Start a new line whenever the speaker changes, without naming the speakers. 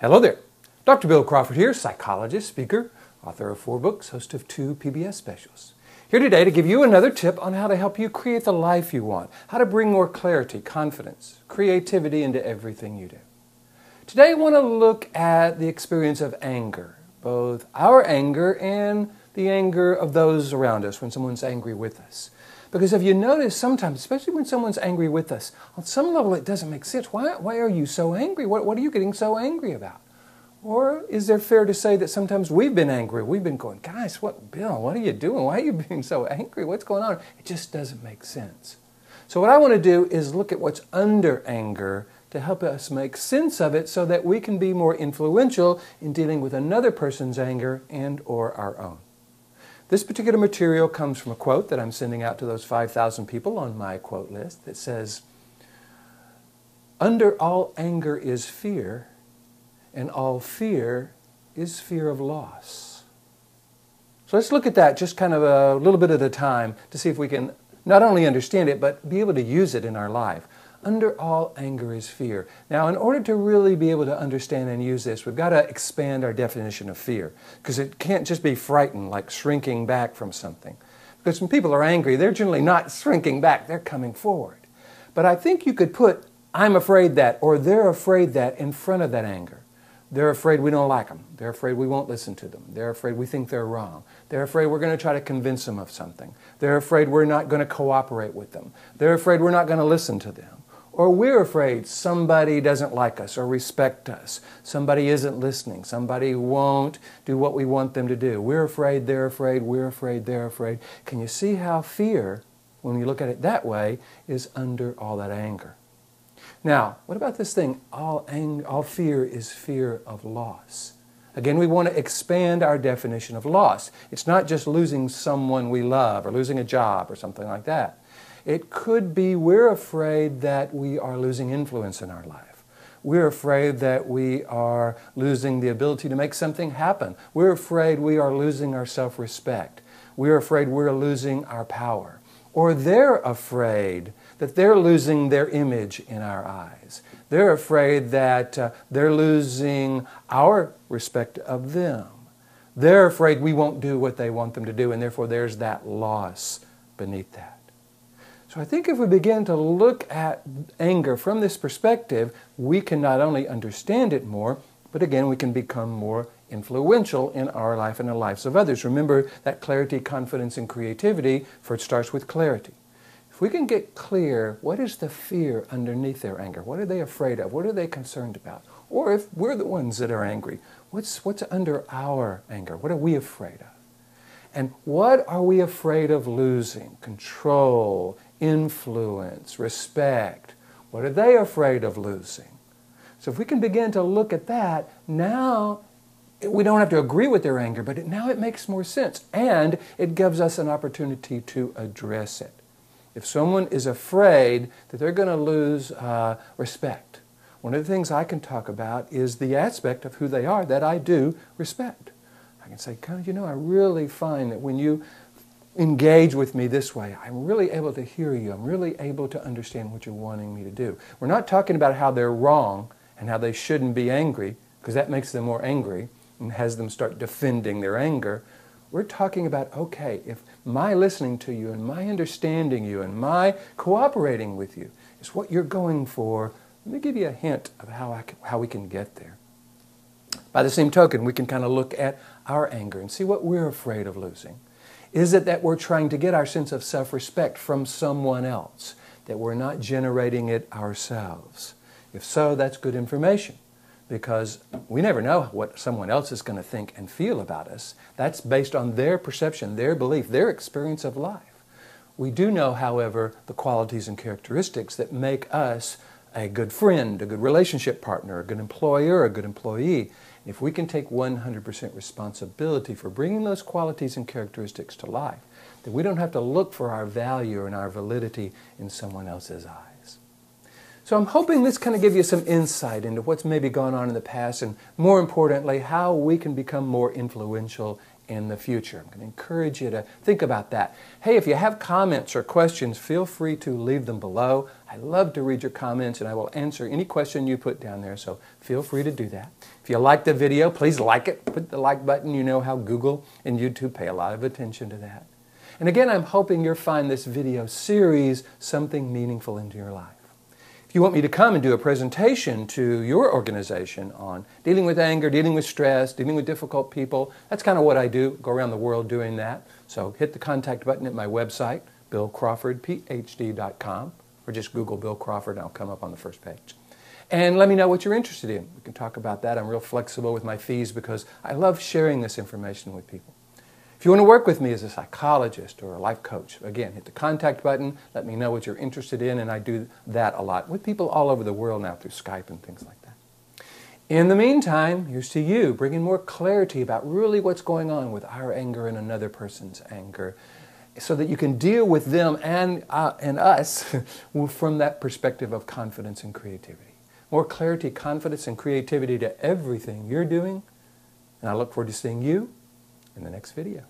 Hello there. Dr. Bill Crawford here, psychologist, speaker, author of four books, host of two PBS specials. Here today to give you another tip on how to help you create the life you want, how to bring more clarity, confidence, creativity into everything you do. Today I want to look at the experience of anger, both our anger and the anger of those around us when someone's angry with us. Because if you notice sometimes, especially when someone's angry with us, on some level it doesn't make sense. Why, why are you so angry? What, what are you getting so angry about? Or is there fair to say that sometimes we've been angry? We've been going, guys, what, Bill, what are you doing? Why are you being so angry? What's going on? It just doesn't make sense. So, what I want to do is look at what's under anger to help us make sense of it so that we can be more influential in dealing with another person's anger and or our own. This particular material comes from a quote that I'm sending out to those 5,000 people on my quote list that says, Under all anger is fear, and all fear is fear of loss. So let's look at that just kind of a little bit at a time to see if we can not only understand it, but be able to use it in our life. Under all anger is fear. Now, in order to really be able to understand and use this, we've got to expand our definition of fear because it can't just be frightened, like shrinking back from something. Because when people are angry, they're generally not shrinking back, they're coming forward. But I think you could put, I'm afraid that, or they're afraid that in front of that anger. They're afraid we don't like them. They're afraid we won't listen to them. They're afraid we think they're wrong. They're afraid we're going to try to convince them of something. They're afraid we're not going to cooperate with them. They're afraid we're not going to listen to them. Or we're afraid somebody doesn't like us or respect us. Somebody isn't listening. Somebody won't do what we want them to do. We're afraid, they're afraid, we're afraid, they're afraid. Can you see how fear, when you look at it that way, is under all that anger? Now, what about this thing? All, ang- all fear is fear of loss. Again, we want to expand our definition of loss. It's not just losing someone we love or losing a job or something like that. It could be we're afraid that we are losing influence in our life. We're afraid that we are losing the ability to make something happen. We're afraid we are losing our self respect. We're afraid we're losing our power. Or they're afraid that they're losing their image in our eyes. They're afraid that uh, they're losing our respect of them. They're afraid we won't do what they want them to do, and therefore there's that loss beneath that. So I think if we begin to look at anger from this perspective, we can not only understand it more, but again, we can become more influential in our life and the lives of others. Remember that clarity, confidence, and creativity, for it starts with clarity. If we can get clear, what is the fear underneath their anger? What are they afraid of? What are they concerned about? Or if we're the ones that are angry, what's, what's under our anger? What are we afraid of? And what are we afraid of losing? Control, influence, respect. What are they afraid of losing? So if we can begin to look at that, now we don't have to agree with their anger, but it, now it makes more sense. And it gives us an opportunity to address it. If someone is afraid that they're going to lose uh, respect, one of the things I can talk about is the aspect of who they are that I do respect. I can say, God, you know, I really find that when you engage with me this way, I'm really able to hear you. I'm really able to understand what you're wanting me to do. We're not talking about how they're wrong and how they shouldn't be angry, because that makes them more angry and has them start defending their anger. We're talking about, okay, if my listening to you and my understanding you and my cooperating with you is what you're going for, let me give you a hint of how, I can, how we can get there. By the same token, we can kind of look at our anger and see what we're afraid of losing. Is it that we're trying to get our sense of self respect from someone else, that we're not generating it ourselves? If so, that's good information because we never know what someone else is going to think and feel about us. That's based on their perception, their belief, their experience of life. We do know, however, the qualities and characteristics that make us a good friend, a good relationship partner, a good employer, a good employee. If we can take 100% responsibility for bringing those qualities and characteristics to life, then we don't have to look for our value and our validity in someone else's eyes. So I'm hoping this kind of give you some insight into what's maybe gone on in the past and more importantly, how we can become more influential in the future. I'm going to encourage you to think about that. Hey, if you have comments or questions, feel free to leave them below. I love to read your comments and I will answer any question you put down there, so feel free to do that. If you like the video, please like it. Put the like button. You know how Google and YouTube pay a lot of attention to that. And again, I'm hoping you'll find this video series something meaningful into your life. If you want me to come and do a presentation to your organization on dealing with anger, dealing with stress, dealing with difficult people, that's kind of what I do, go around the world doing that. So hit the contact button at my website, billcrawfordphd.com, or just Google Bill Crawford and I'll come up on the first page. And let me know what you're interested in. We can talk about that. I'm real flexible with my fees because I love sharing this information with people. If you want to work with me as a psychologist or a life coach, again, hit the contact button, let me know what you're interested in, and I do that a lot with people all over the world now through Skype and things like that. In the meantime, here's to you, bringing more clarity about really what's going on with our anger and another person's anger so that you can deal with them and, uh, and us from that perspective of confidence and creativity. More clarity, confidence, and creativity to everything you're doing. And I look forward to seeing you in the next video.